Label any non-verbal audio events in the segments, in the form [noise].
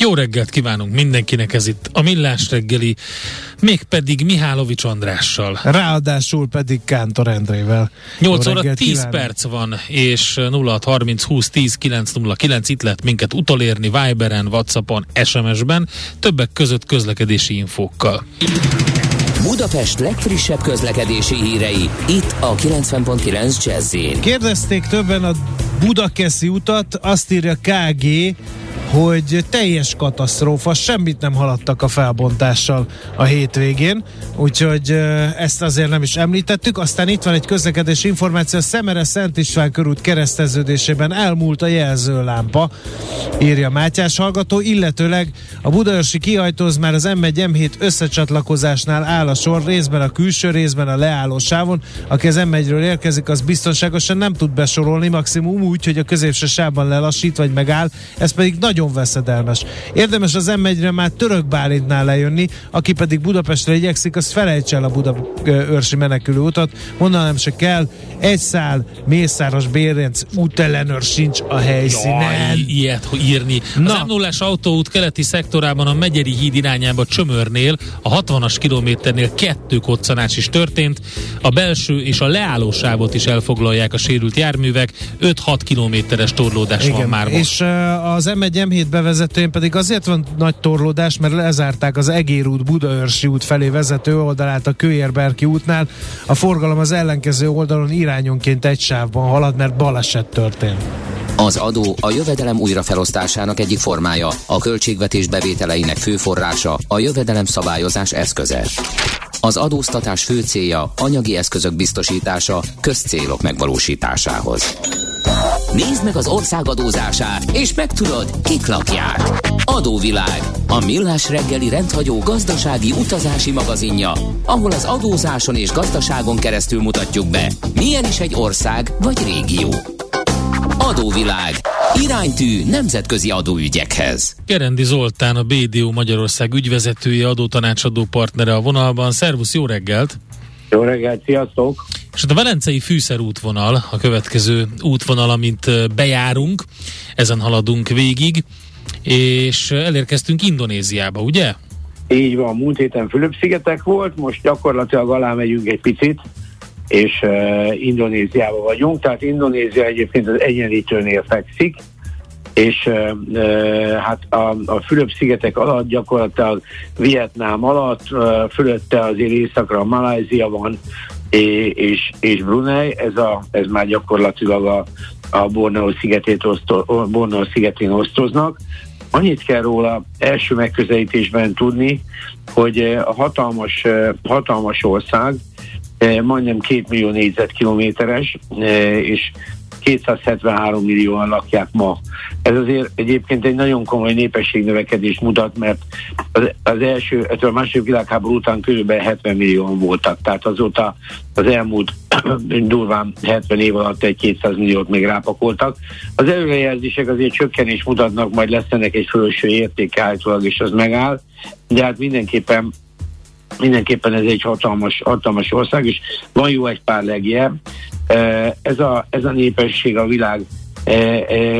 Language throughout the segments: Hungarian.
Jó reggelt kívánunk mindenkinek, ez itt a Millás reggeli, mégpedig Mihálovics Andrással. Ráadásul pedig Kántor Endrével. 8 óra 10 kívánunk. perc van, és 0630 20 10 909 itt lehet minket utolérni Viberen, Whatsappon, SMS-ben, többek között közlekedési infókkal. Budapest legfrissebb közlekedési hírei, itt a 90.9 jazz Kérdezték többen a Budakeszi utat, azt írja KG, hogy teljes katasztrófa, semmit nem haladtak a felbontással a hétvégén, úgyhogy ezt azért nem is említettük. Aztán itt van egy közlekedési információ, a Szemere Szent István körút kereszteződésében elmúlt a jelzőlámpa, írja Mátyás hallgató, illetőleg a Budaörsi kiajtóz már az M1 M7 összecsatlakozásnál áll a sor, részben a külső, részben a leálló sávon. Aki az M1-ről érkezik, az biztonságosan nem tud besorolni, maximum úgy, hogy a középső sávban lelassít vagy megáll, ez pedig nagy nagyon veszedelmes. Érdemes az m már török Bálintnál lejönni, aki pedig Budapestre igyekszik, az felejts el a Buda őrsi menekülő utat, mondanám se kell, egy szál Mészáros Bérenc útellenőr sincs a helyszínen. Jaj, ilyet hogy írni. Na. Az m 0 autóút keleti szektorában a Megyeri híd irányába Csömörnél, a 60-as kilométernél kettő koccanás is történt, a belső és a leálló sávot is elfoglalják a sérült járművek, 5-6 kilométeres torlódás Igen. van már most. És az m 1 m 7 bevezetőjén pedig azért van nagy torlódás, mert lezárták az Egérút, Budaörsi út felé vezető oldalát a Kőérberki útnál. A forgalom az ellenkező oldalon irányonként egy sávban halad, mert baleset történt. Az adó a jövedelem újrafelosztásának egyik formája, a költségvetés bevételeinek fő forrása, a jövedelem szabályozás eszköze. Az adóztatás fő célja anyagi eszközök biztosítása közcélok megvalósításához. Nézd meg az ország adózását, és megtudod, kik lakják. Adóvilág, a millás reggeli rendhagyó gazdasági utazási magazinja, ahol az adózáson és gazdaságon keresztül mutatjuk be, milyen is egy ország vagy régió. Adóvilág. Iránytű nemzetközi adóügyekhez. Gerendi Zoltán, a BDO Magyarország ügyvezetője, adótanácsadó partnere a vonalban. Szervusz, jó reggelt! Jó reggelt, sziasztok! És hát a Velencei fűszerútvonal, a következő útvonal, amit bejárunk, ezen haladunk végig, és elérkeztünk Indonéziába, ugye? Így van, múlt héten Fülöp-szigetek volt, most gyakorlatilag alá megyünk egy picit, és uh, Indonéziában vagyunk, tehát Indonézia egyébként az egyenlítőnél fekszik, és uh, hát a, a Fülöp-szigetek alatt gyakorlatilag Vietnám alatt, uh, fölötte azért északra Malázia van, és, és Brunei, ez, a, ez már gyakorlatilag a, a Borneo, szigetét oszto, Borneo szigetén osztoznak. Annyit kell róla első megközelítésben tudni, hogy a hatalmas, hatalmas ország, majdnem két millió négyzetkilométeres, és 273 millióan lakják ma. Ez azért egyébként egy nagyon komoly népességnövekedés mutat, mert az, első, a második világháború után kb. 70 millióan voltak, tehát azóta az elmúlt [clears throat] durván 70 év alatt egy 200 milliót még rápakoltak. Az előrejelzések azért csökkenés mutatnak, majd lesz ennek egy fölöső értéke állítólag, és az megáll, de hát mindenképpen mindenképpen ez egy hatalmas, hatalmas ország, és van jó egy pár legje. Ez a, ez a népesség a világ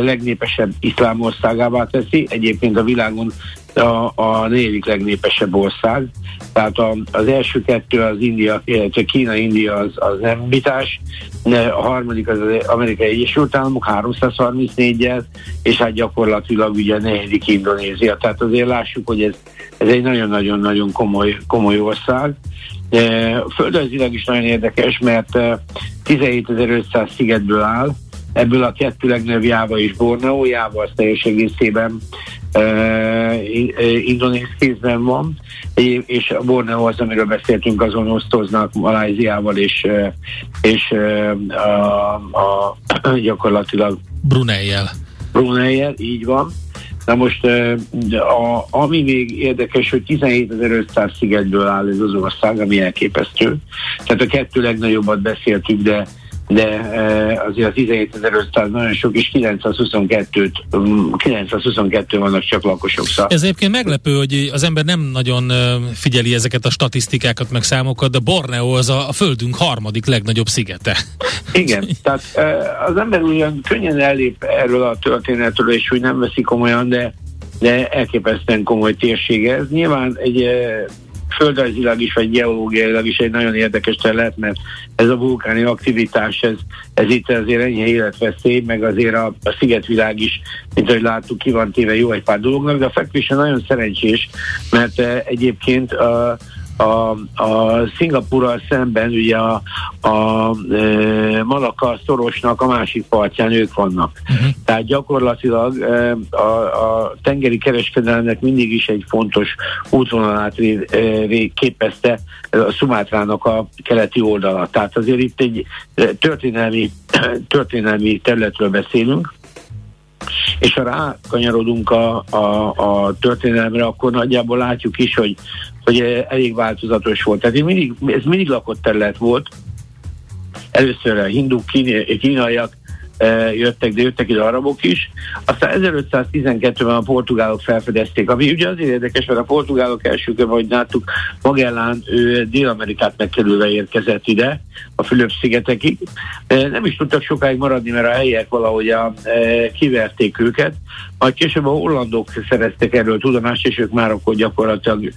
legnépesebb iszlám országává teszi, egyébként a világon a, a negyedik legnépesebb ország. Tehát a, az első kettő az India, illetve Kína, India az, az nem vitás, a harmadik az az Amerikai Egyesült Államok 334-jel, és hát gyakorlatilag ugye a negyedik Indonézia. Tehát azért lássuk, hogy ez, ez egy nagyon-nagyon-nagyon komoly, komoly ország. Földrajzilag is nagyon érdekes, mert 17.500 szigetből áll, ebből a kettő legnagyobb Jáva és Borneo, Jáva az teljes egészében indonéz kézben van, és a Borneo az, amiről beszéltünk, azon osztoznak Maláziával és, és a, a, [clears throat] gyakorlatilag Brunei-jel. Brunei-jel, így van. Na most, a, ami még érdekes, hogy 17.500 szigetből áll ez az ország, ami elképesztő. Tehát a kettő legnagyobbat beszéltük, de de azért az 17.500 nagyon sok, és 922 922 vannak csak lakosok. Szóval. Ez egyébként meglepő, hogy az ember nem nagyon figyeli ezeket a statisztikákat, meg számokat, de Borneo az a, a földünk harmadik legnagyobb szigete. Igen, [laughs] tehát az ember ugyan könnyen ellép erről a történetről, és úgy nem veszi komolyan, de de elképesztően komoly térség ez. Nyilván egy földrajzilag is, vagy geológiailag is egy nagyon érdekes terület, mert ez a vulkáni aktivitás, ez, ez itt azért ennyi életveszély, meg azért a, a szigetvilág is, mint ahogy láttuk, ki van téve jó egy pár dolognak, de a fekvése nagyon szerencsés, mert eh, egyébként a, a, a Szingapurral szemben ugye a, a e, Malaka szorosnak a másik partján ők vannak. Uh-huh. Tehát gyakorlatilag e, a, a tengeri kereskedelemnek mindig is egy fontos útvonalát ré, ré, képezte a Szumátrának a keleti oldala. Tehát azért itt egy történelmi, [coughs] történelmi területről beszélünk, és ha rákanyarodunk a, a, a történelemre, akkor nagyjából látjuk is, hogy, hogy elég változatos volt. Tehát mindig, ez mindig lakott terület volt. Először a hinduk, kínaiak jöttek, de jöttek ide arabok is. Aztán 1512-ben a portugálok felfedezték, ami ugye azért érdekes, mert a portugálok első körben, hogy láttuk, Magellán ő Dél-Amerikát megkerülve érkezett ide, a Fülöp-szigetekig. Nem is tudtak sokáig maradni, mert a helyiek valahogy a, kiverték őket. Majd később a hollandok szereztek erről tudomást, és ők már akkor gyakorlatilag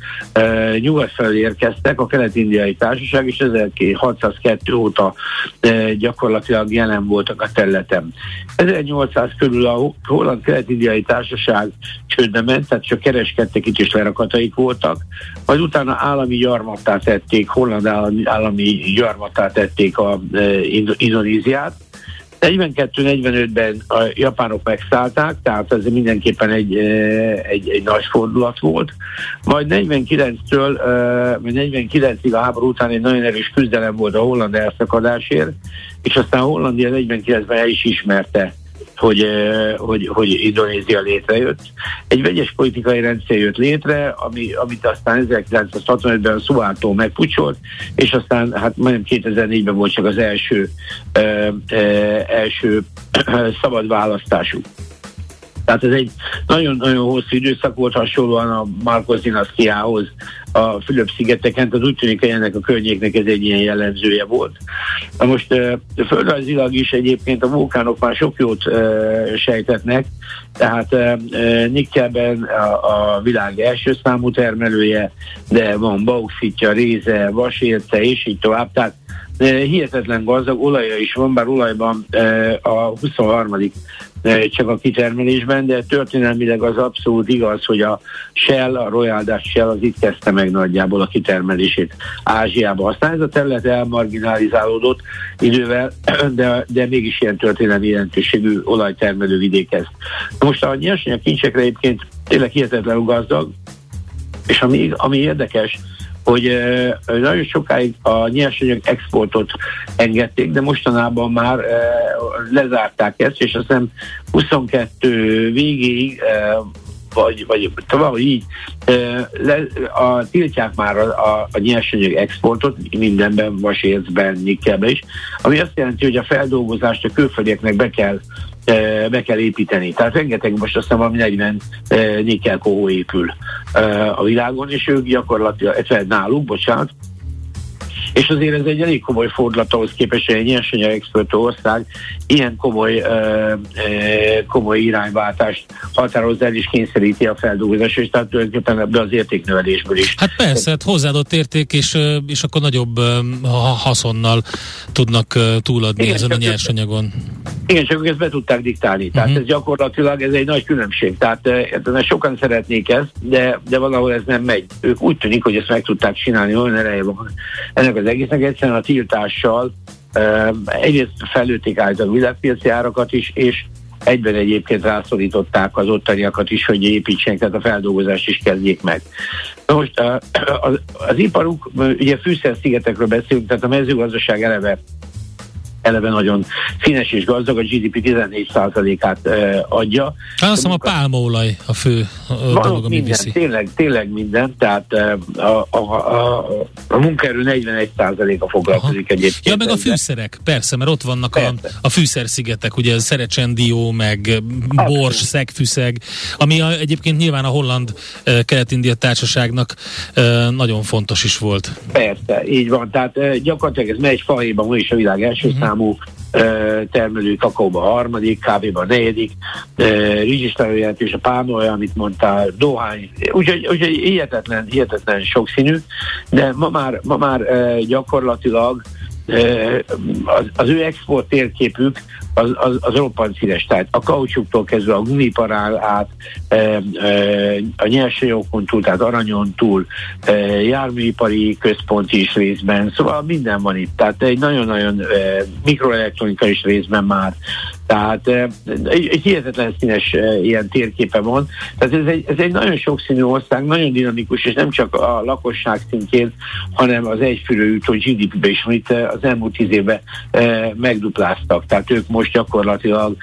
nyugat felé érkeztek, a kelet-indiai társaság, és 1602 óta gyakorlatilag jelen voltak a területen. 1800 körül a holland kelet-indiai társaság csődbe ment, tehát csak kereskedtek itt, és lerakataik voltak. Majd utána állami gyarmattá tették, holland állami, állami gyarmattá tették a e, Indonéziát, 42-45-ben a japánok megszállták, tehát ez mindenképpen egy, egy, egy nagy fordulat volt. Majd 49-től, vagy 49-ig a háború után egy nagyon erős küzdelem volt a holland elszakadásért, és aztán Hollandia 49-ben el is ismerte hogy, hogy, hogy Indonézia létrejött. Egy vegyes politikai rendszer jött létre, ami, amit aztán 1965-ben a Suharto megpucsolt, és aztán hát majdnem 2004-ben volt csak az első, ö, ö, első [clears throat] szabad választásuk. Tehát ez egy nagyon-nagyon hosszú időszak volt, hasonlóan a Marcos dinasztiához a Fülöp-szigeteken, tehát úgy tűnik, hogy ennek a környéknek ez egy ilyen jellemzője volt. Na most földrajzilag is egyébként a vulkánok már sok jót sejtetnek, tehát Nikkelben a, a világ első számú termelője, de van bauxitja, réze, vasérce, és így tovább, tehát hihetetlen gazdag, olaja is van, bár olajban a 23 csak a kitermelésben, de történelmileg az abszolút igaz, hogy a Shell, a Royal Dutch Shell az itt kezdte meg nagyjából a kitermelését Ázsiába. Aztán ez a terület elmarginalizálódott idővel, [clears throat] de, de mégis ilyen történelmi jelentőségű olajtermelő vidékez. Most a nyersanyag kincsekre egyébként tényleg hihetetlenül gazdag, és ami, ami érdekes, hogy nagyon sokáig a nyersanyag exportot engedték, de mostanában már lezárták ezt, és azt hiszem 22 végéig vagy, vagy valahogy így le, a, tiltják már a, a, a nyersanyag exportot mindenben, vasércben, nikkelben is, ami azt jelenti, hogy a feldolgozást a külföldieknek be kell be kell építeni. Tehát rengeteg, most azt hiszem valami 40 nikkel kohó épül a világon, és ők gyakorlatilag, náluk, bocsánat, és azért ez egy elég komoly fordulat ahhoz képest, hogy egy nyersanyag exportő ország ilyen komoly, ö, ö, komoly irányváltást határoz el és kényszeríti a feldolgozásra, és tehát tulajdonképpen ebbe az értéknövelésből is. Hát persze, hát hozzáadott érték, és, és akkor nagyobb haszonnal tudnak túladni Igen, ezen a nyersanyagon. Igen, csak ezt be tudták diktálni. Tehát uh-huh. ez gyakorlatilag ez egy nagy különbség. Tehát e, sokan szeretnék ezt, de, de valahol ez nem megy. Ők úgy tűnik, hogy ezt meg tudták csinálni, olyan ereje van ennek az egésznek. Egyszerűen a tiltással egyrészt felülték át a világpiaci árakat is, és egyben egyébként rászorították az ottaniakat is, hogy építsenek, tehát a feldolgozást is kezdjék meg. Na most az, az iparuk, ugye fűszer-szigetekről beszélünk, tehát a mezőgazdaság eleve eleve nagyon színes és gazdag, a GDP 14%-át adja. Hát azt hiszem a pálmaolaj a fő dolog, ami minden, viszi. Tényleg, tényleg minden, tehát a, a, a, a munkaerő 41%-a foglalkozik Aha. egyébként. Ja, meg a fűszerek, persze, mert ott vannak a, a fűszerszigetek, ugye Szerecsendió, meg Bors, Szegfűszeg, ami a, egyébként nyilván a holland kelet-india társaságnak nagyon fontos is volt. Persze, így van, tehát gyakorlatilag ez megy fahéban, ma is a világ első uh-huh számú termelő, kakaóban a harmadik, kávéban a negyedik, rizsisztályú jelentős a pálmaolja, amit mondtál, dohány, úgyhogy, úgyhogy hihetetlen, hihetetlen sokszínű, de ma már, ma már gyakorlatilag az, az ő export térképük az, az, az roppant színes. Tehát a kaucsuktól kezdve a gumiparál át, e, e, a nyersanyagokon túl, tehát aranyon túl, e, járműipari központ is részben, szóval minden van itt. Tehát egy nagyon-nagyon e, mikroelektronika is részben már. Tehát egy, egy hihetetlen színes ilyen térképe van. Tehát ez egy, ez egy nagyon sokszínű ország, nagyon dinamikus, és nem csak a lakosság szintjén, hanem az egyfülő jutó GDP-be is, amit az elmúlt tíz évben megdupláztak. Tehát ők most gyakorlatilag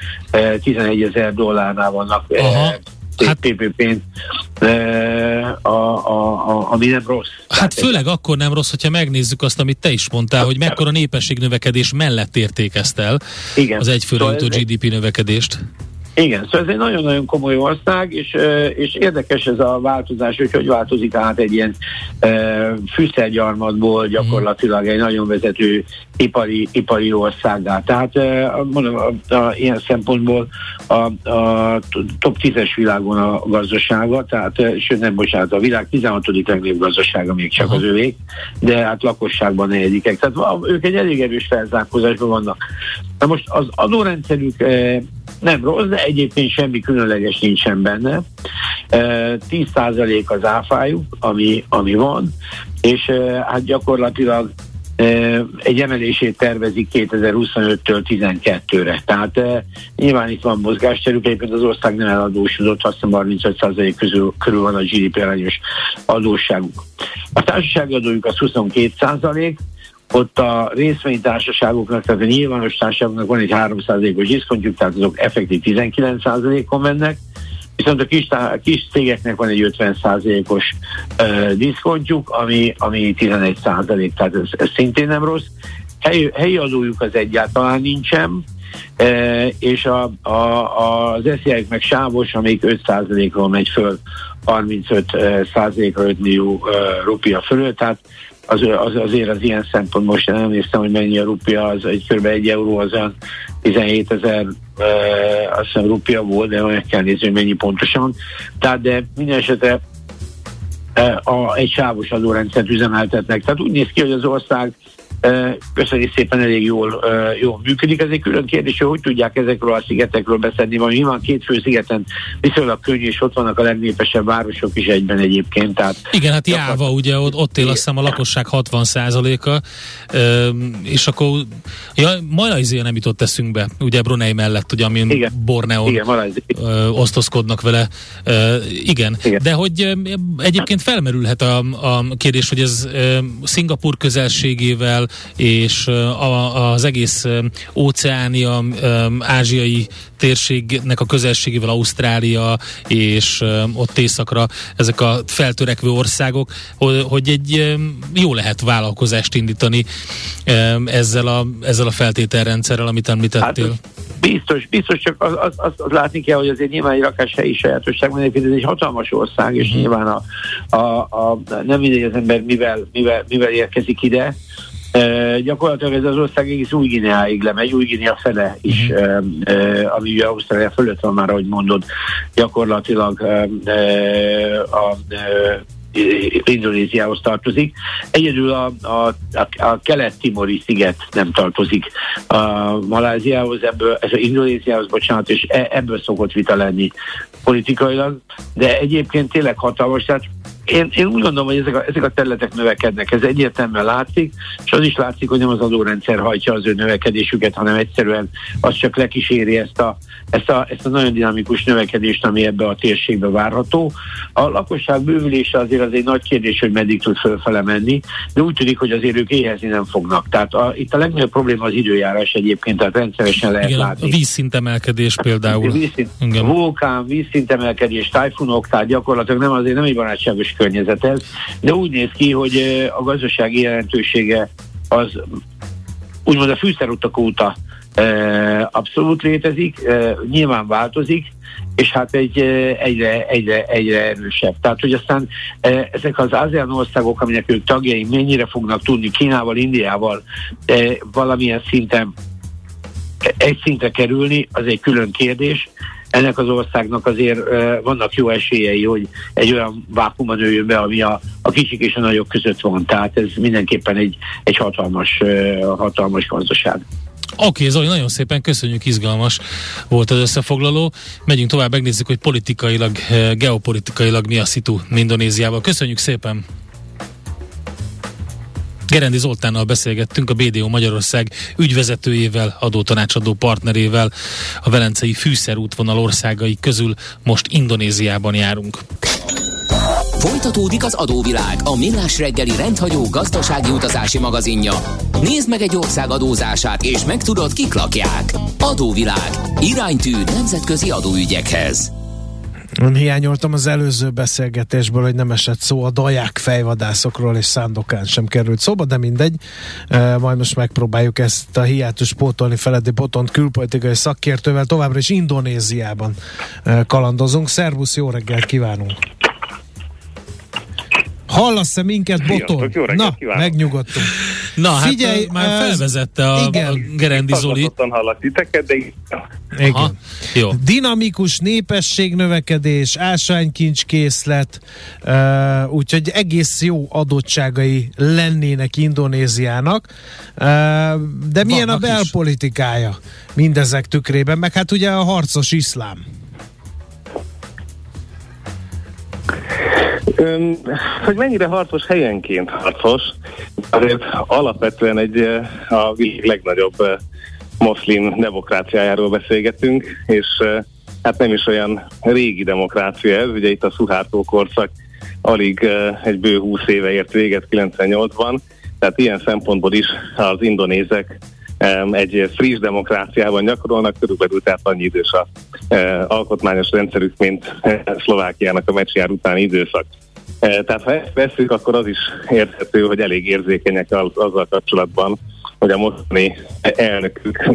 11 ezer dollárnál vannak Aha hát, PPP-n, a, a, a, ami nem rossz. Hát főleg akkor nem rossz, hogyha megnézzük azt, amit te is mondtál, hogy mekkora népességnövekedés mellett értékezt el Igen. az egyfőre szóval jutó GDP növekedést. Igen, szóval ez egy nagyon-nagyon komoly ország, és, és érdekes ez a változás, hogy hogy változik át egy ilyen e, fűszergyarmatból gyakorlatilag egy nagyon vezető ipari, ipari országá. Tehát e, mondom, a, a, ilyen szempontból a, a top 10-es világon a gazdasága, tehát sőt nem bocsánat, a világ 16. legnagyobb gazdasága még csak Aha. az övék, de hát lakosságban negyedikek. Tehát ők egy elég erős felzárkózásban vannak. Na most az adórendszerük e, nem rossz, de egyébként semmi különleges nincsen benne. 10% az áfájuk, ami, ami van, és hát gyakorlatilag egy emelését tervezik 2025-től 12-re. Tehát nyilván itt van mozgásterük, egyébként az ország nem eladósodott, azt hiszem 35% közül, körül van a GDP arányos adósságuk. A társasági adójuk az 22 ott a részvénytársaságoknak, tehát a nyilvános társaságoknak van egy 3%-os diszkontjuk, tehát azok effektív 19%-on mennek, viszont a kis, a kis cégeknek van egy 50%-os uh, diszkontjuk, ami, ami 11%, tehát ez, ez szintén nem rossz. Helyi, helyi adójuk az egyáltalán nincsen, uh, és a, a, az SZI meg sávos, amelyik 5%-ról megy föl 35 százalékra 5 millió uh, rupia fölött, tehát az, az, azért az ilyen szempont most nem néztem, hogy mennyi a rupia, az egy kb. egy euró, az olyan 17 ezer e, azt hiszem rupia volt, de meg kell nézni, hogy mennyi pontosan. Tehát de minden esetre e, a, egy sávos adórendszert üzemeltetnek. Tehát úgy néz ki, hogy az ország köszönjük szépen elég jól, jól működik. Ez egy külön kérdés, hogy hogy tudják ezekről a szigetekről beszedni. Van nyilván két fő szigeten viszonylag könnyű, és ott vannak a legnépesebb városok is egyben egyébként. Tehát Igen, hát Jáva, ugye ott, ott él azt hiszem a lakosság 60%-a, és akkor ja, Malajzia nem jutott eszünkbe, ugye Brunei mellett, ugye, amin Igen. Borneon Igen, osztozkodnak vele. Igen. Igen, de hogy egyébként felmerülhet a, a kérdés, hogy ez Szingapur közelségével és a, az egész óceánia, ázsiai térségnek a közelségével Ausztrália és ott északra ezek a feltörekvő országok, hogy egy jó lehet vállalkozást indítani ezzel a, ezzel a feltételrendszerrel, amit említettél. Hát, biztos, biztos, csak az, az, az, az látni kell, hogy azért nyilván egy rakás helyi sajátosság van, ez egy hatalmas ország, és uh-huh. nyilván a, a, a, nem mindegy az ember mivel, mivel, mivel érkezik ide, E, gyakorlatilag ez az ország egész új Guineáig lemegy, új Guinea fele is, e, e, ami ugye Ausztrália fölött van már, ahogy mondod, gyakorlatilag e, a e, Indonéziához tartozik. Egyedül a, a, a, a kelet-timori sziget nem tartozik a Maláziához, ebből, ez az Indonéziához, bocsánat, és ebből szokott vita lenni politikailag, de egyébként tényleg hatalmas, tehát én, én úgy gondolom, hogy ezek a, ezek a területek növekednek, ez egyértelműen látszik, és az is látszik, hogy nem az adórendszer hajtja az ő növekedésüket, hanem egyszerűen az csak lekíséri ezt a ezt a, ezt a nagyon dinamikus növekedést, ami ebbe a térségbe várható. A lakosság bővülése azért az egy nagy kérdés, hogy meddig tud fölfele menni, de úgy tűnik, hogy azért ők éhezni nem fognak. Tehát a, itt a legnagyobb probléma az időjárás egyébként, tehát rendszeresen lehet Igen, látni. A vízszintemelkedés például. Vízszint. Vulkán, vízszintemelkedés, tájfunok, tehát gyakorlatilag nem azért nem egy barátságos környezet ez, de úgy néz ki, hogy a gazdasági jelentősége az úgymond a fűszerutak óta abszolút létezik, nyilván változik, és hát egy egyre, egyre, egyre erősebb. Tehát, hogy aztán ezek az ASEAN országok, aminek ők tagjai, mennyire fognak tudni Kínával, Indiával valamilyen szinten egy szintre kerülni, az egy külön kérdés. Ennek az országnak azért vannak jó esélyei, hogy egy olyan vákumban nőjön be, ami a, a kicsik és a nagyok között van. Tehát ez mindenképpen egy, egy hatalmas, hatalmas gazdaság. Oké, okay, Zoli, nagyon szépen köszönjük, izgalmas volt az összefoglaló. Megyünk tovább, megnézzük, hogy politikailag, geopolitikailag mi a szitu Indonéziával. Köszönjük szépen! Gerendi Zoltánnal beszélgettünk, a BDO Magyarország ügyvezetőjével, adótanácsadó partnerével, a Velencei fűszerútvonal országai közül most Indonéziában járunk. Folytatódik az adóvilág, a millás reggeli rendhagyó gazdasági utazási magazinja. Nézd meg egy ország adózását, és megtudod, kik lakják. Adóvilág. Iránytű nemzetközi adóügyekhez. Hiányoltam az előző beszélgetésből, hogy nem esett szó a daják fejvadászokról, és Szándokán sem került szóba, de mindegy. E, majd most megpróbáljuk ezt a hiátus pótolni Feledi Botont külpolitikai szakértővel. Továbbra is Indonéziában e, kalandozunk. Szervusz, jó reggelt kívánunk! Hallasz-e minket, Boton? Jó Na, kívánok. megnyugodtunk. Na, hát Figyelj, hát már felvezette a, igen. a Gerendi Zoli. hallak titeket, de igen. Aha, jó. Dinamikus népességnövekedés, ásványkincskészlet, uh, úgyhogy egész jó adottságai lennének Indonéziának, uh, de milyen Vannak a belpolitikája is. mindezek tükrében, meg hát ugye a harcos iszlám. Ön, hogy mennyire harcos helyenként harcos, azért alapvetően egy a világ legnagyobb moszlim demokráciájáról beszélgetünk, és hát nem is olyan régi demokrácia ez, ugye itt a Szuhártó korszak alig egy bő 20 éve ért véget 98-ban, tehát ilyen szempontból is az indonézek egy friss demokráciában gyakorolnak, körülbelül tehát annyi idős a alkotmányos rendszerük, mint Szlovákiának a meccsjár utáni időszak. Tehát ha ezt veszük, akkor az is érthető, hogy elég érzékenyek az, azzal kapcsolatban, hogy a mostani elnökük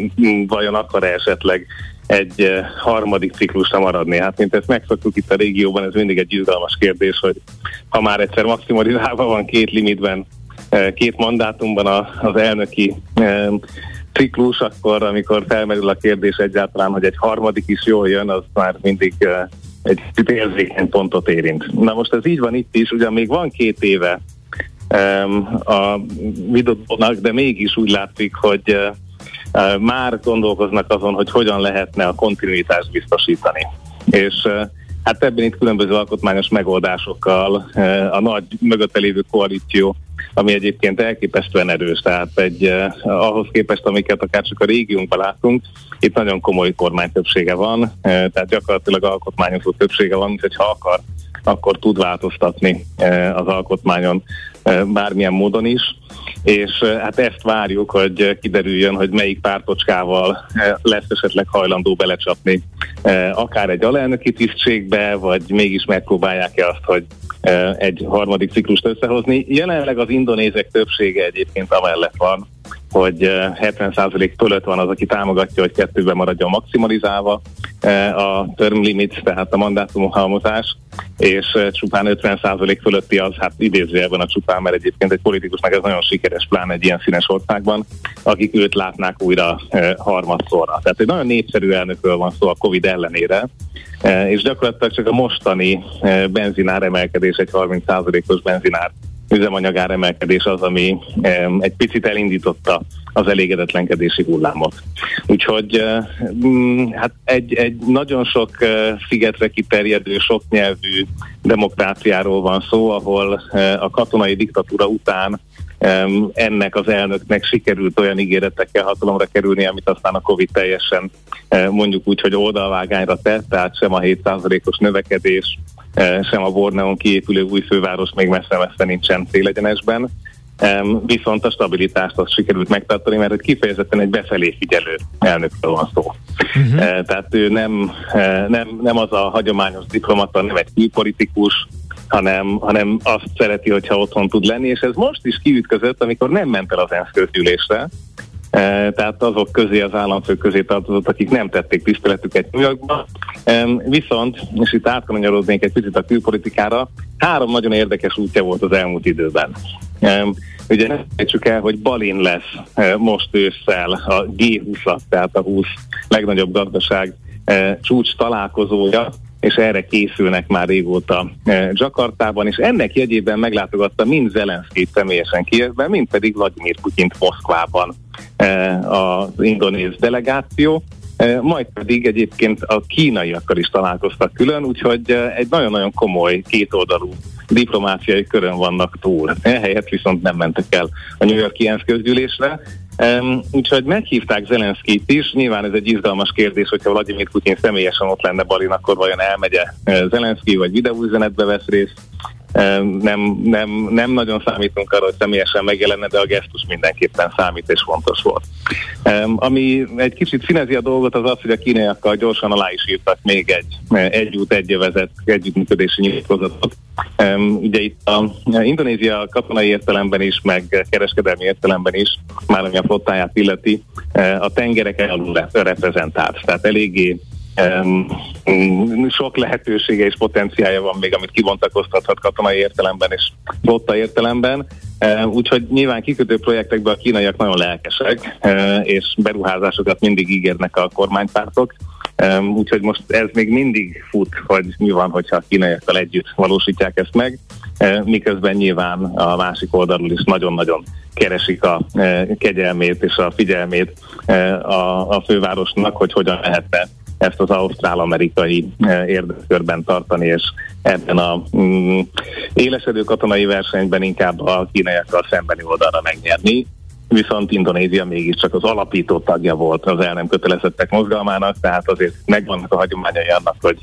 vajon akar esetleg egy harmadik ciklusra maradni. Hát mint ezt megszoktuk itt a régióban, ez mindig egy izgalmas kérdés, hogy ha már egyszer maximalizálva van két limitben, két mandátumban az elnöki ciklus, akkor amikor felmerül a kérdés egyáltalán, hogy egy harmadik is jól jön, az már mindig egy érzékeny pontot érint. Na most ez így van itt is, ugyan még van két éve a videónak, de mégis úgy látszik, hogy már gondolkoznak azon, hogy hogyan lehetne a kontinuitást biztosítani. És Hát ebben itt különböző alkotmányos megoldásokkal a nagy mögötte lévő koalíció, ami egyébként elképesztően erős, tehát egy, ahhoz képest, amiket akár csak a régiónkban látunk, itt nagyon komoly kormány többsége van, tehát gyakorlatilag alkotmányozó többsége van, úgyhogy ha akar, akkor tud változtatni az alkotmányon bármilyen módon is. És hát ezt várjuk, hogy kiderüljön, hogy melyik pártocskával lesz esetleg hajlandó belecsapni akár egy alelnöki tisztségbe, vagy mégis megpróbálják-e azt, hogy egy harmadik ciklust összehozni. Jelenleg az indonézek többsége egyébként amellett van, hogy 70% fölött van az, aki támogatja, hogy kettőben maradjon maximalizálva a term limit, tehát a mandátum halmozás, és csupán 50% fölötti az, hát idézőjelben a csupán, mert egyébként egy politikusnak ez nagyon sikeres plán egy ilyen színes országban, akik őt látnák újra harmadszorra. Tehát egy nagyon népszerű elnökről van szó a Covid ellenére, és gyakorlatilag csak a mostani benzinár emelkedés, egy 30%-os benzinár üzemanyagár emelkedés az, ami egy picit elindította az elégedetlenkedési hullámot. Úgyhogy mm, hát egy, egy nagyon sok szigetre kiterjedő, sok nyelvű demokráciáról van szó, ahol a katonai diktatúra után ennek az elnöknek sikerült olyan ígéretekkel hatalomra kerülni, amit aztán a Covid teljesen mondjuk úgy, hogy oldalvágányra tett, tehát sem a 7%-os növekedés, sem a Borneon kiépülő új főváros még messze-messze nincsen célegyenesben. Viszont a stabilitást azt sikerült megtartani, mert kifejezetten egy befelé figyelő elnökről van szó. Uh-huh. Tehát ő nem, nem, nem az a hagyományos diplomata, nem egy külpolitikus, hanem, hanem azt szereti, hogyha otthon tud lenni, és ez most is kiütközött, amikor nem ment el az ENSZ közgyűlésre, tehát azok közé, az államfők közé tartozott, akik nem tették tiszteletüket New Yorkban. E, viszont, és itt átkanyarodnék egy picit a külpolitikára, három nagyon érdekes útja volt az elmúlt időben. E, ugye ne felejtsük el, hogy Balin lesz most ősszel a G20-at, tehát a 20 legnagyobb gazdaság csúcs találkozója, és erre készülnek már régóta Jakartában, és ennek jegyében meglátogatta mind Zelenszkét személyesen Kievben, mind pedig Vladimir Putyint Moszkvában az indonéz delegáció. Eh, majd pedig egyébként a kínaiakkal is találkoztak külön, úgyhogy egy nagyon-nagyon komoly kétoldalú diplomáciai körön vannak túl. Ehelyett viszont nem mentek el a New York ENSZ közgyűlésre, Um, úgyhogy meghívták Zelenszkit is, nyilván ez egy izgalmas kérdés, hogyha Vladimir Putin személyesen ott lenne Balin, akkor vajon elmegye Zelenszky, vagy videóüzenetbe vesz részt nem, nem, nem nagyon számítunk arra, hogy személyesen megjelenne, de a gesztus mindenképpen számít és fontos volt. Ami egy kicsit színezi a dolgot, az az, hogy a kínaiakkal gyorsan alá is írtak még egy egy út, egy vezet együttműködési nyilatkozatot. Ugye itt a Indonézia katonai értelemben is, meg kereskedelmi értelemben is, már ami a flottáját illeti, a tengerek alul reprezentált. Tehát eléggé Um, sok lehetősége és potenciája van még, amit kibontakoztathat katonai értelemben és flotta értelemben. Um, úgyhogy nyilván kikötő projektekben a kínaiak nagyon lelkesek, uh, és beruházásokat mindig ígérnek a kormánypártok. Um, úgyhogy most ez még mindig fut, hogy mi van, hogyha a kínaiakkal együtt valósítják ezt meg, miközben nyilván a másik oldalról is nagyon-nagyon keresik a kegyelmét és a figyelmét a, a fővárosnak, hogy hogyan lehetne ezt az ausztrál-amerikai eh, érdekkörben tartani, és ebben a mm, élesedő katonai versenyben inkább a kínaiakkal szembeni oldalra megnyerni. Viszont Indonézia mégiscsak az alapító tagja volt az el nem kötelezettek mozgalmának, tehát azért megvannak a hagyományai annak, hogy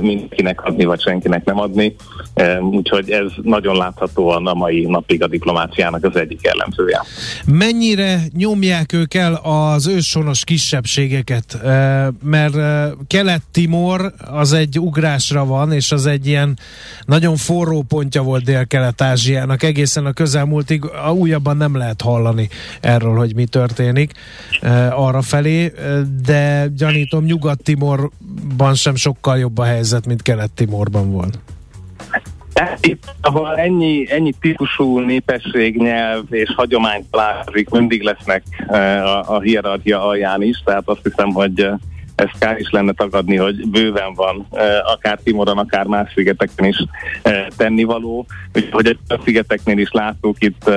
mindenkinek adni, vagy senkinek nem adni. E, úgyhogy ez nagyon láthatóan a mai napig a diplomáciának az egyik jellemzője. Mennyire nyomják ők el az őshonos kisebbségeket? E, mert Kelet-Timor az egy ugrásra van, és az egy ilyen nagyon forró pontja volt Dél-Kelet-Ázsiának. Egészen a közelmúltig újabban nem lehet hallani erről, hogy mi történik arra felé, de gyanítom Nyugat-Timorban sem sokkal jobb a helyzet, mint Kelet-Timorban volt? Itt, ahol ennyi, ennyi típusú népesség, nyelv és hagyomány találkozik, mindig lesznek a, a hierarchia alján is, tehát azt hiszem, hogy ezt kár is lenne tagadni, hogy bőven van, akár Timoron, akár más szigeteken is tennivaló. Hogy a szigeteknél is láttuk itt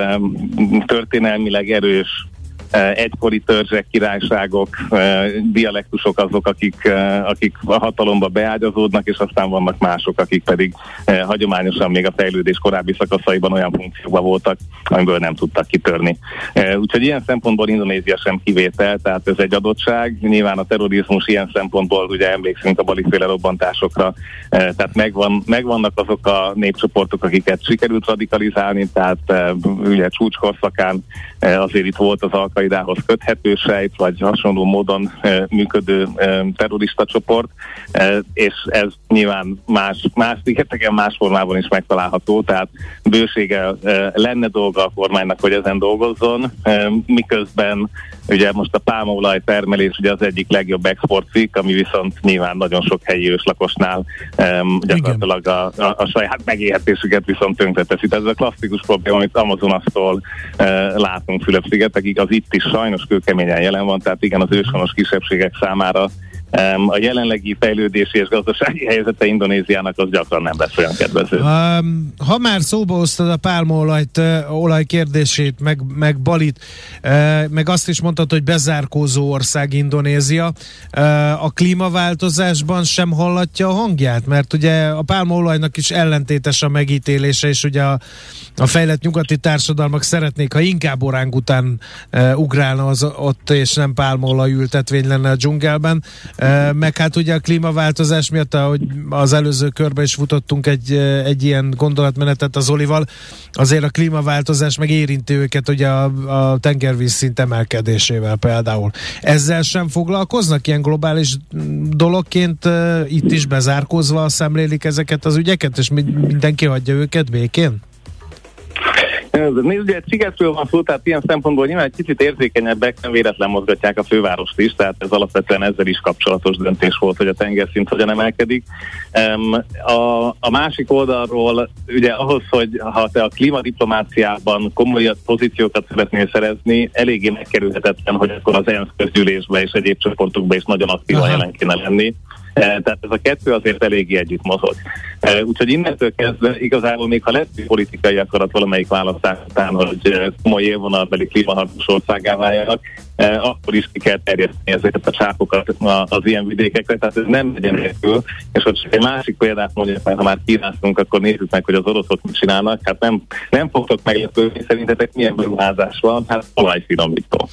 történelmileg erős Eh, egykori törzsek, királyságok, eh, dialektusok azok, akik, eh, akik a hatalomba beágyazódnak, és aztán vannak mások, akik pedig hagyományosan még a fejlődés korábbi szakaszaiban olyan funkcióban voltak, amiből nem tudtak kitörni. Úgyhogy ilyen szempontból Indonézia sem kivétel, tehát ez egy adottság. Nyilván a terrorizmus ilyen szempontból ugye emlékszünk a baliféle robbantásokra, tehát megvan, megvannak azok a népcsoportok, akiket sikerült radikalizálni, tehát ugye csúcskorszakán azért itt volt az alkalom, Al-Qaidához köthető sejt, vagy hasonló módon e, működő e, terrorista csoport, e, és ez nyilván más, más szigeteken, más formában is megtalálható, tehát bősége lenne dolga a kormánynak, hogy ezen dolgozzon, miközben ugye most a pálmaolaj termelés ugye az egyik legjobb exportcikk, ami viszont nyilván nagyon sok helyi őslakosnál e, gyakorlatilag a, a, a saját megélhetésüket viszont tönkreteszi. Ez a klasszikus probléma, amit Amazonasztól e, látunk Fülöp-szigetekig, az itt is sajnos kőkeményen jelen van, tehát igen, az őshonos kisebbségek számára a jelenlegi fejlődési és gazdasági helyzete Indonéziának az gyakran nem lesz olyan kedvező. Ha már szóba hoztad a pálmaolajt, olaj kérdését, meg, meg Balit, meg azt is mondtad, hogy bezárkózó ország Indonézia, a klímaváltozásban sem hallatja a hangját, mert ugye a pálmaolajnak is ellentétes a megítélése, és ugye a, a fejlett nyugati társadalmak szeretnék, ha inkább oráng után ugrálna az ott, és nem pálmaolaj ültetvény lenne a dzsungelben, meg hát ugye a klímaváltozás miatt, ahogy az előző körben is futottunk egy, egy ilyen gondolatmenetet az Olival, azért a klímaváltozás meg érinti őket ugye a, a tengervíz szint emelkedésével például. Ezzel sem foglalkoznak ilyen globális dologként itt is bezárkózva szemlélik ezeket az ügyeket, és mindenki hagyja őket békén? Nézd, ugye egy szigetről van szó, tehát ilyen szempontból nyilván egy kicsit érzékenyebbek, nem véletlen mozgatják a fővárost is, tehát ez alapvetően ezzel is kapcsolatos döntés volt, hogy a tengerszint hogyan emelkedik. A, a másik oldalról, ugye ahhoz, hogy ha te a klímadiplomáciában komoly pozíciókat szeretnél szerezni, eléggé megkerülhetetlen, hogy akkor az ENSZ közgyűlésbe és egyéb csoportokba is nagyon aktívan jelen kéne lenni. Eh, tehát ez a kettő azért eléggé együtt mozog. Eh, úgyhogy innentől kezdve igazából még ha lesz politikai akarat valamelyik választás után, hogy eh, komoly élvonalbeli klímaharcos országá váljanak, akkor is ki kell terjeszteni ezeket a csápokat az ilyen vidékekre, tehát ez nem legyen nélkül. És hogy egy másik példát mondjuk, ha már kínáltunk, akkor nézzük meg, hogy az oroszok mit csinálnak. Hát nem, nem fogtok meglepődni, szerintetek milyen beruházás van, hát olajfinomító.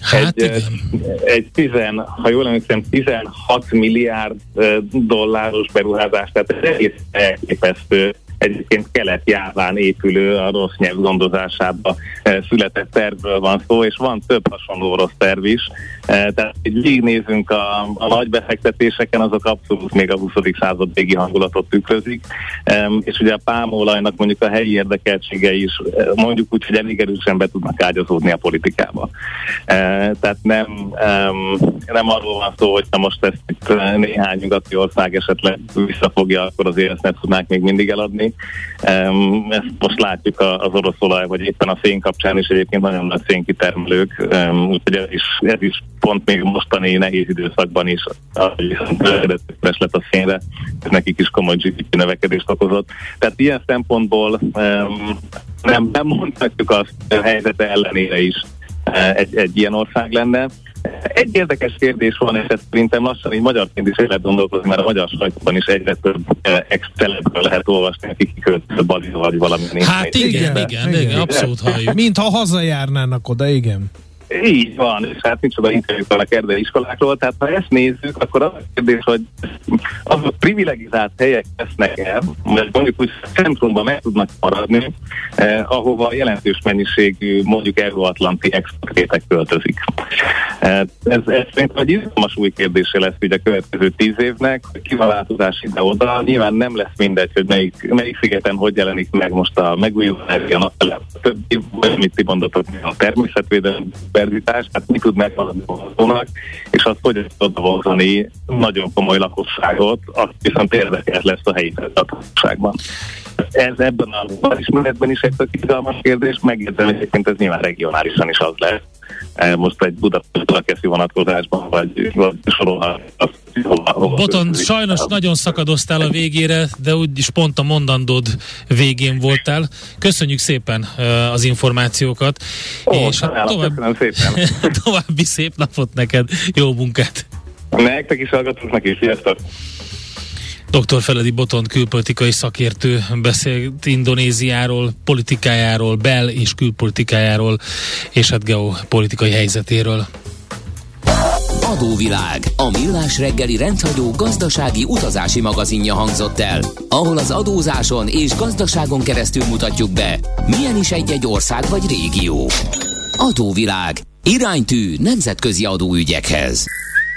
Hát egy, egy tizen, ha jól emlékszem, 16 milliárd dolláros beruházás, tehát ez egész elképesztő egyébként kelet-jáván épülő, a rossz nyelv gondozásába eh, született tervről van szó, és van több hasonló rossz terv is. Eh, tehát, hogy végignézünk a, a nagy befektetéseken, azok abszolút még a 20. század végi hangulatot tükrözik, és ugye a pálmaolajnak mondjuk a helyi érdekeltsége is eh, mondjuk úgy, hogy elég erősen be tudnak ágyazódni a politikába. Tehát nem, nem arról van szó, hogy most ezt néhány nyugati ország esetleg visszafogja, akkor azért ezt nem tudnák még mindig eladni, ezt most látjuk az orosz olaj, vagy éppen a szén kapcsán is egyébként nagyon nagy szénkitermelők, um, úgyhogy ez is, ez is pont még mostani nehéz időszakban is, viszont lett a szénre, ez nekik is komoly GDP növekedést okozott. Tehát ilyen szempontból um, nem, nem mondhatjuk azt a helyzete ellenére is uh, egy, egy ilyen ország lenne. Egy érdekes kérdés van, és ezt szerintem lassan így magyarként is el lehet gondolkozni, mert a magyar sajtóban is egyre több eh, ex lehet olvasni, akik kikölt Bali vagy valami. Hát igen, igen, igen, igen, igen, abszolút halljuk. Mint ha hazajárnának oda, igen. Így van, és hát nincs oda interjúk a erdei iskolákról, tehát ha ezt nézzük, akkor az a kérdés, hogy azok privilegizált helyek lesznek el, mert mondjuk úgy centrumban meg tudnak maradni, eh, ahova jelentős mennyiségű mondjuk euróatlanti exportétek költözik. Eh, ez, ez szerintem egy izgalmas új kérdése lesz ugye a következő tíz évnek, hogy ki van változás ide-oda. Nyilván nem lesz mindegy, hogy melyik, melyik szigeten hogy jelenik meg most a megújuló energia, a többi, vagy mit ti mondatok, a természetvédelem diverzitás, hát mi tud megmaradni a és azt hogy tud vonzani nagyon komoly lakosságot, azt viszont érdekes lesz a helyi lakosságban. Ez ebben a ismeretben is egy izgalmas kérdés, megjegyzem egyébként ez nyilván regionálisan is az lesz, most egy Budapest vonatkozásban, vagy, vagy sorolhat Boton, sajnos nagyon szakadoztál a végére, de úgyis pont a mondandód végén voltál. Köszönjük szépen uh, az információkat. Ó, és hát tovább, szépen. [laughs] további szép napot neked, jó munkát! Nektek is hallgatóknak is, sziasztok! Dr. Feledi Boton külpolitikai szakértő beszélt Indonéziáról, politikájáról, bel- és külpolitikájáról, és hát geopolitikai helyzetéről. Adóvilág, a millás reggeli rendhagyó gazdasági utazási magazinja hangzott el, ahol az adózáson és gazdaságon keresztül mutatjuk be, milyen is egy-egy ország vagy régió. Adóvilág, iránytű nemzetközi adóügyekhez.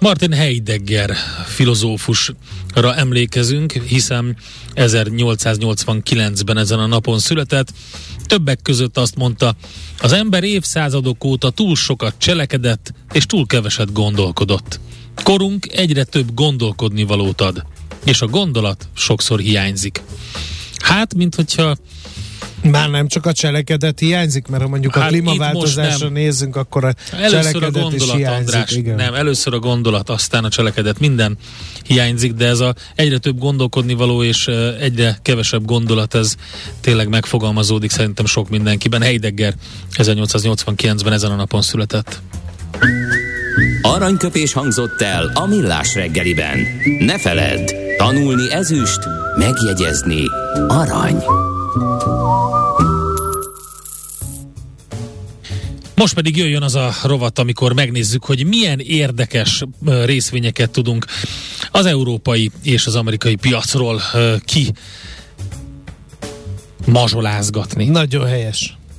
Martin Heidegger filozófusra emlékezünk, hiszen 1889-ben ezen a napon született. Többek között azt mondta, az ember évszázadok óta túl sokat cselekedett, és túl keveset gondolkodott. Korunk egyre több gondolkodni valót ad, és a gondolat sokszor hiányzik. Hát, mint hogyha már nem csak a cselekedet hiányzik, mert ha mondjuk hát a klímaváltozásra nézzünk, akkor a először cselekedet a gondolat, is hiányzik. András, igen. Nem, először a gondolat, aztán a cselekedet, minden hiányzik, de ez a egyre több gondolkodni való és egyre kevesebb gondolat, ez tényleg megfogalmazódik szerintem sok mindenkiben. Heidegger 1889-ben ezen a napon született. Aranyköpés hangzott el a millás reggeliben. Ne feledd, tanulni ezüst, megjegyezni arany. Most pedig jöjjön az a rovat, amikor megnézzük, hogy milyen érdekes részvényeket tudunk az európai és az amerikai piacról ki mazsolázgatni. Nagyon helyes.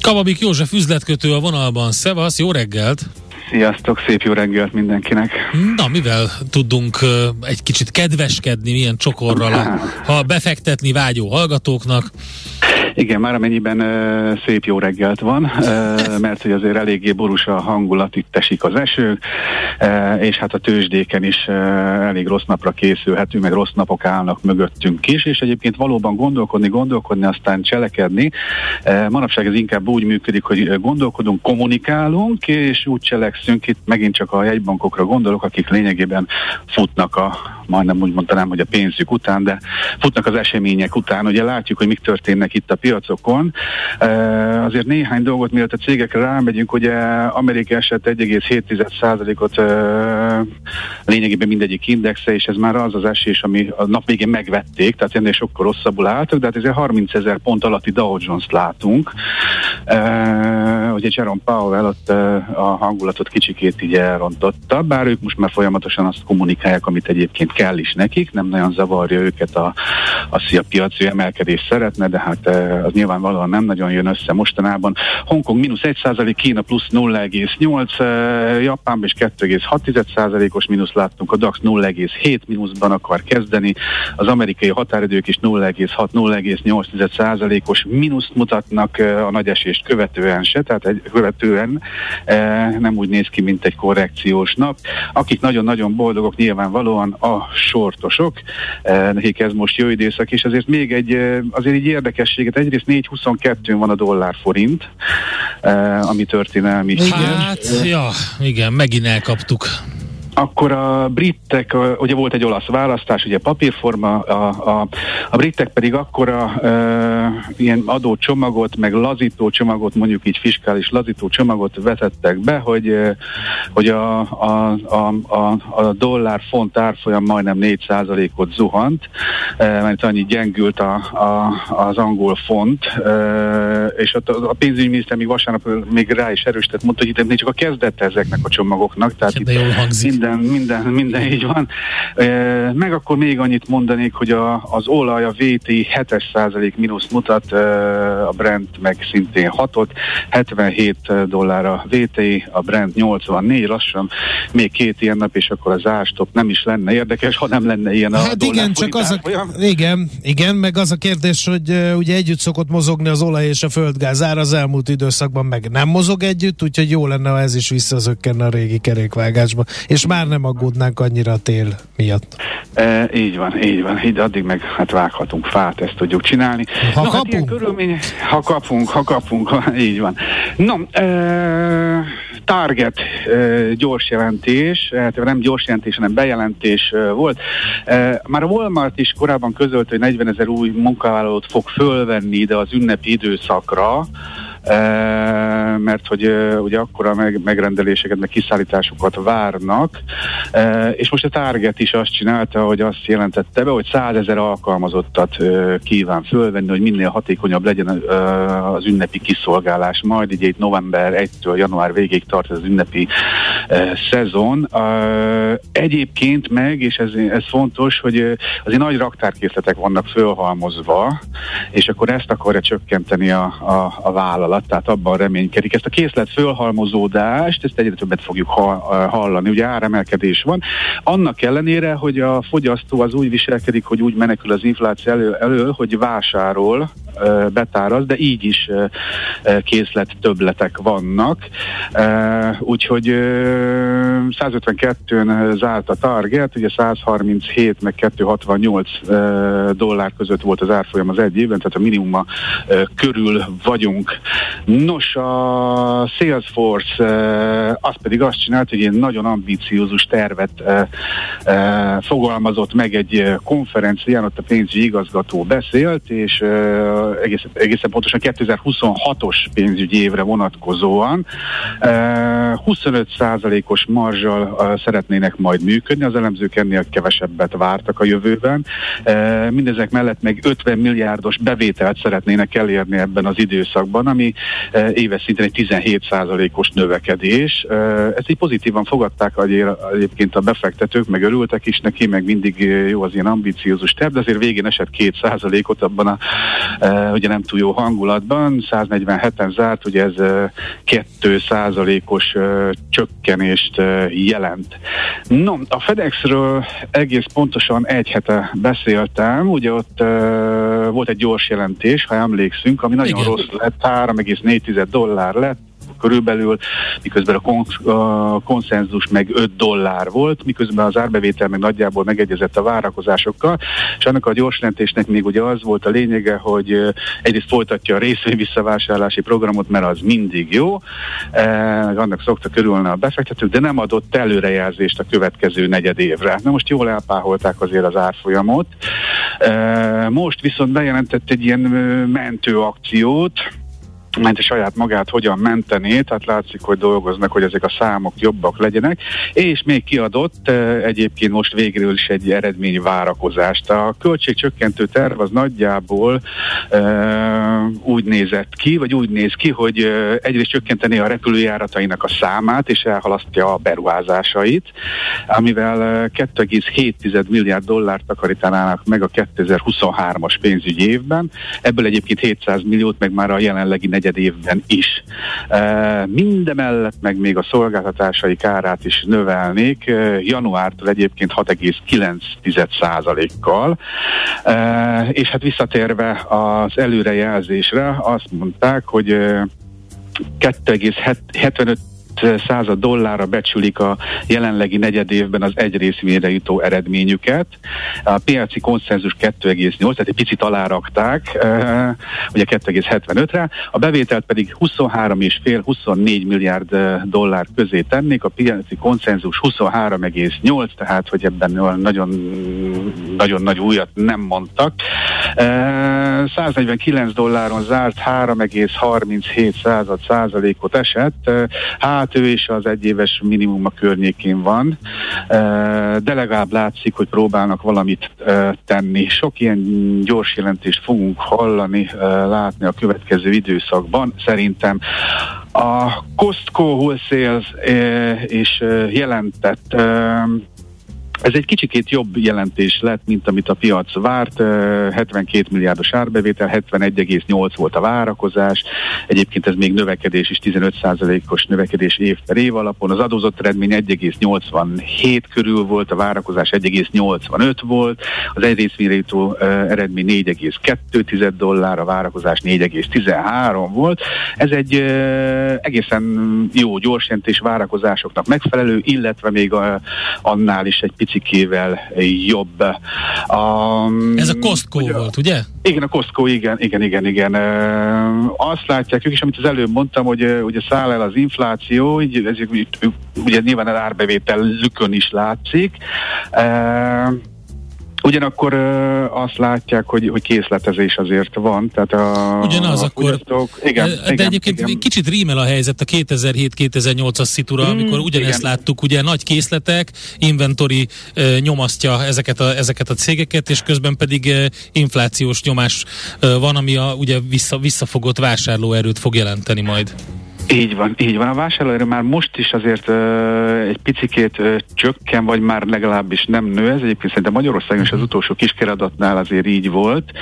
Kavabik József üzletkötő a vonalban. Szevasz, jó reggelt! Sziasztok, szép jó reggelt mindenkinek! Na, mivel tudunk uh, egy kicsit kedveskedni, milyen csokorral, [laughs] ha befektetni vágyó hallgatóknak? Igen, már amennyiben uh, szép jó reggelt van, uh, mert hogy azért eléggé borús a hangulat, itt esik az eső, uh, és hát a tőzsdéken is uh, elég rossz napra készülhetünk, meg rossz napok állnak mögöttünk is, és egyébként valóban gondolkodni, gondolkodni, aztán cselekedni. Uh, manapság ez inkább úgy működik, hogy gondolkodunk, kommunikálunk, és úgy cselekszünk, itt megint csak a jegybankokra gondolok, akik lényegében futnak a, majdnem úgy mondanám, hogy a pénzük után, de futnak az események után. Ugye látjuk, hogy mik történnek itt a piacokon. Azért néhány dolgot, mielőtt a cégekre rámegyünk, ugye Amerika eset 1,7%-ot lényegében mindegyik indexe, és ez már az az esés, ami a nap végén megvették, tehát ennél sokkal rosszabbul álltak, de hát ezért 30 ezer pont alatti Dow Jones-t látunk. Ugye Jerome Powell ott a hangulatot kicsikét így elrontotta, bár ők most már folyamatosan azt kommunikálják, amit egyébként kell is nekik, nem nagyon zavarja őket a, a, a piaci emelkedés szeretne, de hát az nyilvánvalóan nem nagyon jön össze mostanában. Hongkong mínusz 1%, Kína plusz 0,8, Japánban is 2,6%-os mínusz láttunk, a DAX 0,7 mínuszban akar kezdeni, az amerikai határidők is 0,6-0,8%-os mínuszt mutatnak a nagy esést követően se, tehát egy, követően nem úgy néz ki, mint egy korrekciós nap. Akik nagyon-nagyon boldogok nyilvánvalóan a sortosok, nekik ez most jó időszak, és azért még egy azért így érdekességet, egyrészt 4.22 van a dollár forint, ami történelmi. Igen. Hát, ja, igen, megint elkaptuk. Akkor a britek, ugye volt egy olasz választás, ugye papírforma, a, a, a britek pedig akkor a e, ilyen adócsomagot, meg lazító csomagot, mondjuk így fiskális lazító csomagot vezettek be, hogy, hogy a, a, a, a, a dollár font árfolyam majdnem 4%-ot zuhant, e, mert annyi gyengült a, a, az angol font, e, és a, a pénzügyminiszter még vasárnap még rá is erősített, mondta, hogy itt csak a kezdete ezeknek a csomagoknak, tehát itt minden minden, minden, minden így van. Meg akkor még annyit mondanék, hogy a, az olaj, a VT 7 százalék mínusz mutat, a Brent meg szintén 6 77 dollár a VT, a Brent 84, lassan még két ilyen nap, és akkor az árstop nem is lenne érdekes, ha nem lenne ilyen a Hát igen, csak az a, igen, igen, meg az a kérdés, hogy uh, ugye együtt szokott mozogni az olaj és a földgáz ár az elmúlt időszakban meg nem mozog együtt, úgyhogy jó lenne, ha ez is visszazökkenne a régi kerékvágásba. És már nem aggódnánk annyira a tél miatt. E, így van, így van. Így addig meg hát vághatunk fát, ezt tudjuk csinálni. Ha no, kapunk? Hát körülmény, ha kapunk, ha kapunk, [laughs] így van. No, e, Target e, gyors jelentés, hát nem gyors jelentés, hanem bejelentés e, volt. E, már a Walmart is korábban közölt, hogy 40 ezer új munkavállalót fog fölvenni ide az ünnepi időszakra, mert hogy ugye akkor a meg, megrendeléseket, meg kiszállításokat várnak, és most a Target is azt csinálta, hogy azt jelentette be, hogy 100 ezer alkalmazottat kíván fölvenni, hogy minél hatékonyabb legyen az ünnepi kiszolgálás. Majd így november 1-től január végéig tart az ünnepi szezon. Egyébként meg, és ez, ez fontos, hogy azért nagy raktárkészletek vannak fölhalmozva, és akkor ezt akarja csökkenteni a, a, a vállalat, tehát abban reménykedik. Ezt a készlet fölhalmozódást, ezt egyre többet fogjuk hallani, ugye áremelkedés van. Annak ellenére, hogy a fogyasztó az úgy viselkedik, hogy úgy menekül az infláció elő, elő hogy vásárol, betáraz, de így is készlet többletek vannak. Úgyhogy 152-n zárt a target, ugye 137 meg 268 dollár között volt az árfolyam az egy évben, tehát a minimuma körül vagyunk. Nos, a Salesforce az pedig azt csinált, hogy egy nagyon ambiciózus tervet fogalmazott meg egy konferencián, ott a pénzügyi igazgató beszélt, és egészen, egészen pontosan 2026-os pénzügyi évre vonatkozóan 25%-os marzsal szeretnének majd működni, az elemzők ennél kevesebbet vártak a jövőben. Mindezek mellett meg 50 milliárdos bevételt szeretnének elérni ebben az időszakban, ami éves szinten egy 17%-os növekedés. Ezt így pozitívan fogadták egyébként a befektetők, meg örültek is neki, meg mindig jó az ilyen ambiciózus terv, de azért végén esett 2%-ot abban a ugye nem túl jó hangulatban, 147-en zárt, ugye ez 2 százalékos csökkenést jelent. No, a FedExről egész pontosan egy hete beszéltem, ugye ott volt egy gyors jelentés, ha emlékszünk, ami nagyon Igen. rossz lett, 3,4 dollár lett, körülbelül, miközben a, kon- a konszenzus meg 5 dollár volt, miközben az árbevétel meg nagyjából megegyezett a várakozásokkal, és annak a gyors jelentésnek még ugye az volt a lényege, hogy egyrészt folytatja a részvény visszavásárlási programot, mert az mindig jó, meg annak szokta körülni a befektetők, de nem adott előrejelzést a következő negyed évre. Na most jól elpáholták azért az árfolyamot. Most viszont bejelentett egy ilyen mentő akciót, ment saját magát hogyan mentené, tehát látszik, hogy dolgoznak, hogy ezek a számok jobbak legyenek, és még kiadott egyébként most végről is egy eredmény várakozást. A költségcsökkentő terv az nagyjából úgy nézett ki, vagy úgy néz ki, hogy egyrészt csökkenteni a repülőjáratainak a számát, és elhalasztja a beruházásait, amivel 2,7 milliárd dollárt takarítanának meg a 2023-as pénzügyi évben. Ebből egyébként 700 milliót meg már a jelenlegi negyed évben is. Mindemellett meg még a szolgáltatásai kárát is növelnék, januártól egyébként 6,9%-kal, e, és hát visszatérve az előrejelzésre azt mondták, hogy 2,75 század dollárra becsülik a jelenlegi negyed évben az egy részvényre jutó eredményüket. A piaci konszenzus 2,8, tehát egy picit alárakták, uh, ugye 2,75-re, a bevételt pedig 23,5-24 milliárd dollár közé tennék, a piaci konszenzus 23,8, tehát hogy ebben nagyon, nagyon nagy újat nem mondtak. Uh, 149 dolláron zárt 3,37 százalékot esett, uh, hát ő is az egyéves minimum a környékén van, de legalább látszik, hogy próbálnak valamit tenni. Sok ilyen gyors jelentést fogunk hallani, látni a következő időszakban. Szerintem a Costco Wholesale is jelentett ez egy kicsikét jobb jelentés lett, mint amit a piac várt. 72 milliárdos árbevétel, 71,8 volt a várakozás. Egyébként ez még növekedés is, 15%-os növekedés év per év alapon. Az adózott eredmény 1,87 körül volt, a várakozás 1,85 volt, az egy részvényre eredmény 4,2 dollár, a várakozás 4,13 volt. Ez egy egészen jó gyors jelentés várakozásoknak megfelelő, illetve még a, annál is egy picit picikével jobb. A, Ez a Costco ugye, volt, ugye? Igen, a Costco, igen, igen, igen, igen. Azt látják ők is, amit az előbb mondtam, hogy ugye száll el az infláció, így, ez, ugye nyilván az árbevételükön is látszik. Ugyanakkor azt látják, hogy, hogy készletezés azért van. Tehát a, Ugyanaz a akkor. Igen, de igen, egyébként igen. kicsit rímel a helyzet a 2007-2008-as szitura, mm, amikor ugyanezt igen. láttuk, ugye nagy készletek, inventori uh, nyomasztja ezeket a, ezeket a cégeket, és közben pedig uh, inflációs nyomás uh, van, ami a ugye vissza, visszafogott vásárlóerőt fog jelenteni majd. Így van, így van. A vásárlóerő már most is azért uh, egy picikét uh, csökken, vagy már legalábbis nem nő. Ez egyébként szerintem Magyarországon is az utolsó kiskeradatnál azért így volt.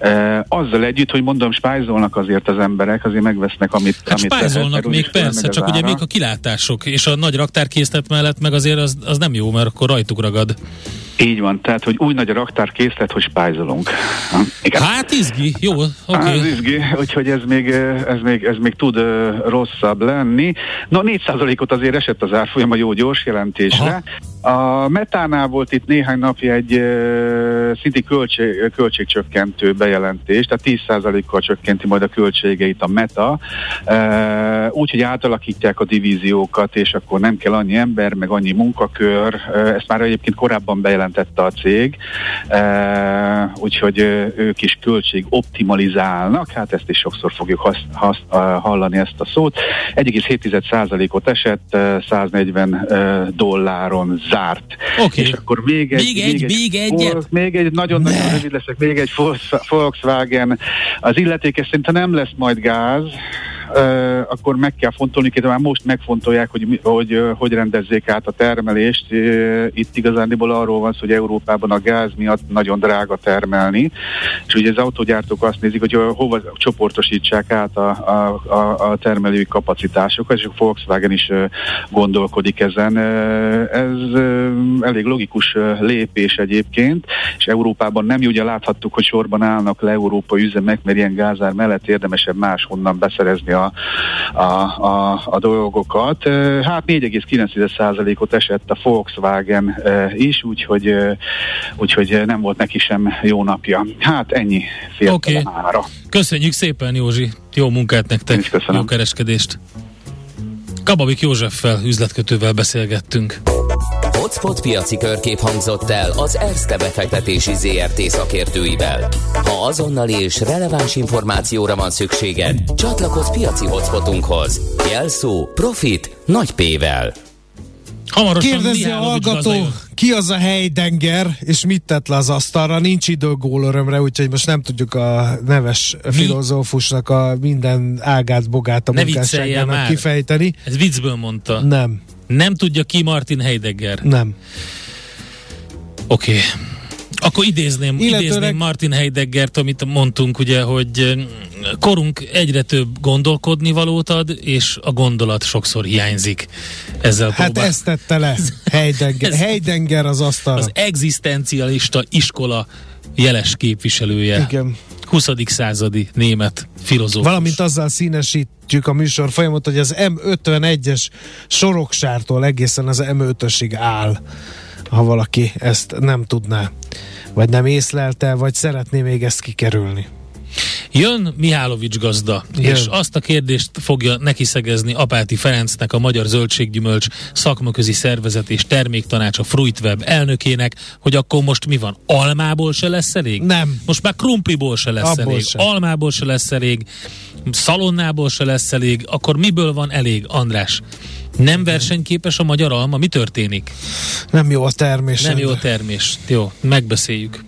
Uh, azzal együtt, hogy mondom, spájzolnak azért az emberek, azért megvesznek, amit, hát amit spájzolnak lehet, még persze, csak ugye még a kilátások, és a nagy raktárkészlet mellett meg azért az, az nem jó, mert akkor rajtuk ragad. Így van, tehát, hogy új nagy a raktárkészlet, hogy spájzolunk. Igen. Hát izgi, jó, oké. Okay. Hát izgi, úgyhogy ez még, ez még, ez még tud uh, rosszabb lenni. No, 4%-ot azért esett az árfolyam a jó gyors jelentésre. Aha. A metánál volt itt néhány napja egy uh, szinti költség, költségcsökkentő bejelentés, tehát 10%-kal csökkenti majd a költségeit a meta, uh, úgyhogy átalakítják a divíziókat, és akkor nem kell annyi ember, meg annyi munkakör. Uh, ezt már egyébként korábban bejelentette a cég, uh, úgyhogy uh, ők is költség optimalizálnak, hát ezt is sokszor fogjuk hasz, hasz, uh, hallani ezt a szót. 1,7%-ot esett, 140 dolláron zárt. Okay. És akkor még egy, még egy, még egy, még, egy, még egy nagyon-nagyon rövid leszek, még egy Volkswagen. Az illetékes szerintem nem lesz majd gáz, akkor meg kell fontolni, de már most megfontolják, hogy, hogy hogy rendezzék át a termelést. Itt igazándiból arról van szó, hogy Európában a gáz miatt nagyon drága termelni, és ugye az autógyártók azt nézik, hogy hova csoportosítsák át a, a, a, a termelői kapacitásokat, és a Volkswagen is gondolkodik ezen. Ez elég logikus lépés egyébként, és Európában nem ugye láthattuk, hogy sorban állnak le európai üzemek, mert ilyen gázár mellett érdemesebb máshonnan beszerezni a, a, a, a dolgokat. Hát 4,9%-ot esett a Volkswagen is, úgyhogy, úgyhogy nem volt neki sem jó napja. Hát ennyi fél okay. ára. Köszönjük szépen Józsi, jó munkát nektek, jó kereskedést. Kababik Józseffel, üzletkötővel beszélgettünk. Hotspot piaci körkép hangzott el az Erste befektetési ZRT szakértőivel. Ha azonnali és releváns információra van szükséged, csatlakozz piaci hotspotunkhoz. Jelszó Profit nagy P-vel. Hamarosan Kérdezi a hallgató, ki az a helydenger, és mit tett le az asztalra? Nincs idő gólörömre, úgyhogy most nem tudjuk a neves Mi? filozófusnak a minden ágát, bogát a munkásságának kifejteni. Ez viccből mondta. Nem. Nem tudja ki Martin Heidegger? Nem. Oké. Okay. Akkor idézném, Illetőleg... idézném Martin Heideggert, amit mondtunk, ugye, hogy mm, korunk egyre több gondolkodni valót ad, és a gondolat sokszor hiányzik. Ezzel hát próbál... ezt tette le [laughs] Heidegger. Ez Heidegger az asztal. Az egzisztencialista iskola jeles képviselője. Igen. 20. századi német filozófus. Valamint azzal színesítjük a műsor folyamot, hogy az M51-es soroksártól egészen az M5-ösig áll, ha valaki ezt nem tudná, vagy nem észlelte, vagy szeretné még ezt kikerülni. Jön Mihálovics gazda, Jön. és azt a kérdést fogja neki szegezni Apáti Ferencnek, a Magyar Zöldséggyümölcs szakmaközi szervezet és terméktanács a Fruitweb elnökének, hogy akkor most mi van? Almából se lesz elég? Nem. Most már krumpliból se lesz Abból elég, se. almából se lesz elég, szalonnából se lesz elég, akkor miből van elég, András? Nem versenyképes a magyar alma? Mi történik? Nem jó a termés. Nem jó a termés. Jó, megbeszéljük.